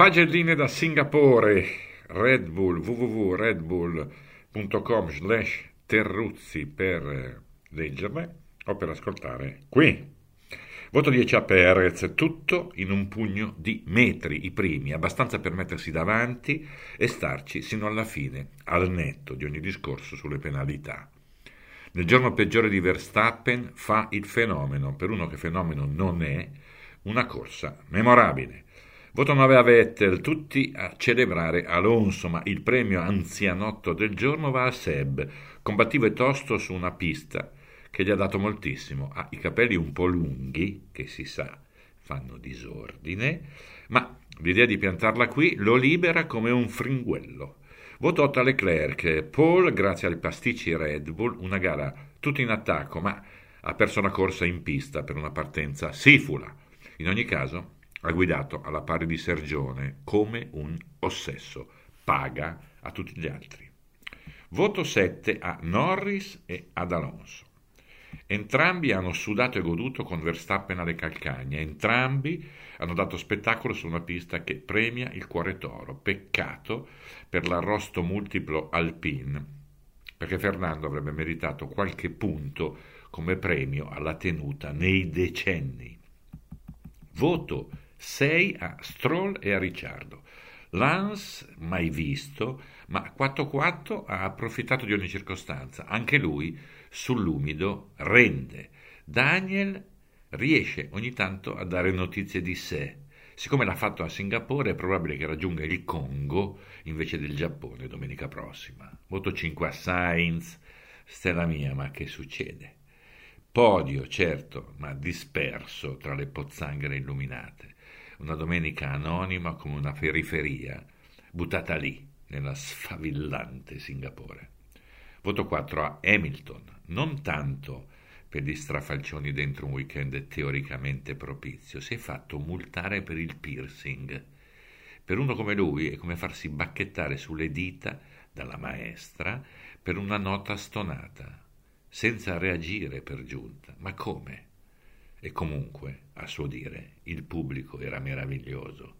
Pagelline da Singapore, Red Bull, www.redbull.com slash Terruzzi per leggerle o per ascoltare qui. Voto 10 a Perez, tutto in un pugno di metri, i primi, abbastanza per mettersi davanti e starci sino alla fine, al netto di ogni discorso sulle penalità. Nel giorno peggiore di Verstappen fa il fenomeno, per uno che fenomeno non è, una corsa memorabile. Voto 9 a Vettel, tutti a celebrare Alonso, ma il premio anzianotto del giorno va a Seb, combattivo e tosto su una pista che gli ha dato moltissimo. Ha i capelli un po' lunghi, che si sa fanno disordine, ma l'idea di piantarla qui lo libera come un fringuello. Voto 8 a Leclerc, Paul, grazie ai pasticci Red Bull, una gara tutta in attacco, ma ha perso la corsa in pista per una partenza sifula. In ogni caso, ha guidato alla pari di Sergione come un ossesso, paga a tutti gli altri. Voto 7 a Norris e ad Alonso. Entrambi hanno sudato e goduto con Verstappen alle calcagna, entrambi hanno dato spettacolo su una pista che premia il cuore toro. Peccato per l'arrosto multiplo Alpine, perché Fernando avrebbe meritato qualche punto come premio alla tenuta nei decenni. Voto 6 a Stroll e a Ricciardo. Lance, mai visto, ma 4-4 ha approfittato di ogni circostanza. Anche lui sull'umido rende. Daniel riesce ogni tanto a dare notizie di sé. Siccome l'ha fatto a Singapore, è probabile che raggiunga il Congo invece del Giappone domenica prossima. Voto 5 a Sainz. Stella mia, ma che succede? Podio, certo, ma disperso tra le pozzanghere illuminate. Una domenica anonima come una periferia, buttata lì, nella sfavillante Singapore. Voto 4 a Hamilton, non tanto per gli strafalcioni dentro un weekend teoricamente propizio, si è fatto multare per il piercing. Per uno come lui è come farsi bacchettare sulle dita dalla maestra per una nota stonata, senza reagire per giunta. Ma come? E comunque, a suo dire, il pubblico era meraviglioso.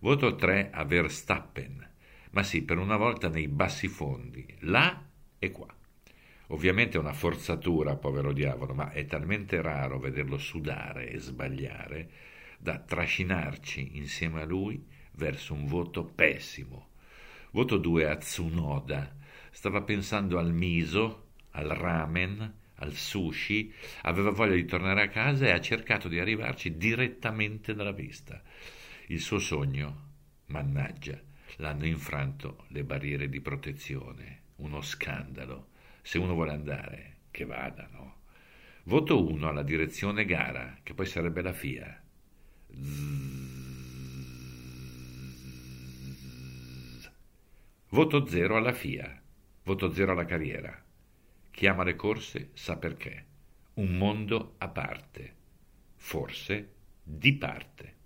Voto 3 a Verstappen, ma sì, per una volta nei bassi fondi, là e qua. Ovviamente è una forzatura, povero diavolo, ma è talmente raro vederlo sudare e sbagliare da trascinarci insieme a lui verso un voto pessimo. Voto 2 a Tsunoda. Stava pensando al miso, al ramen, al sushi, aveva voglia di tornare a casa e ha cercato di arrivarci direttamente dalla pista. Il suo sogno, mannaggia, l'hanno infranto le barriere di protezione. Uno scandalo. Se uno vuole andare, che vada, no? Voto 1 alla direzione gara, che poi sarebbe la FIA. Voto 0 alla FIA. Voto 0 alla carriera. Chi ama le corse sa perché. Un mondo a parte. Forse di parte.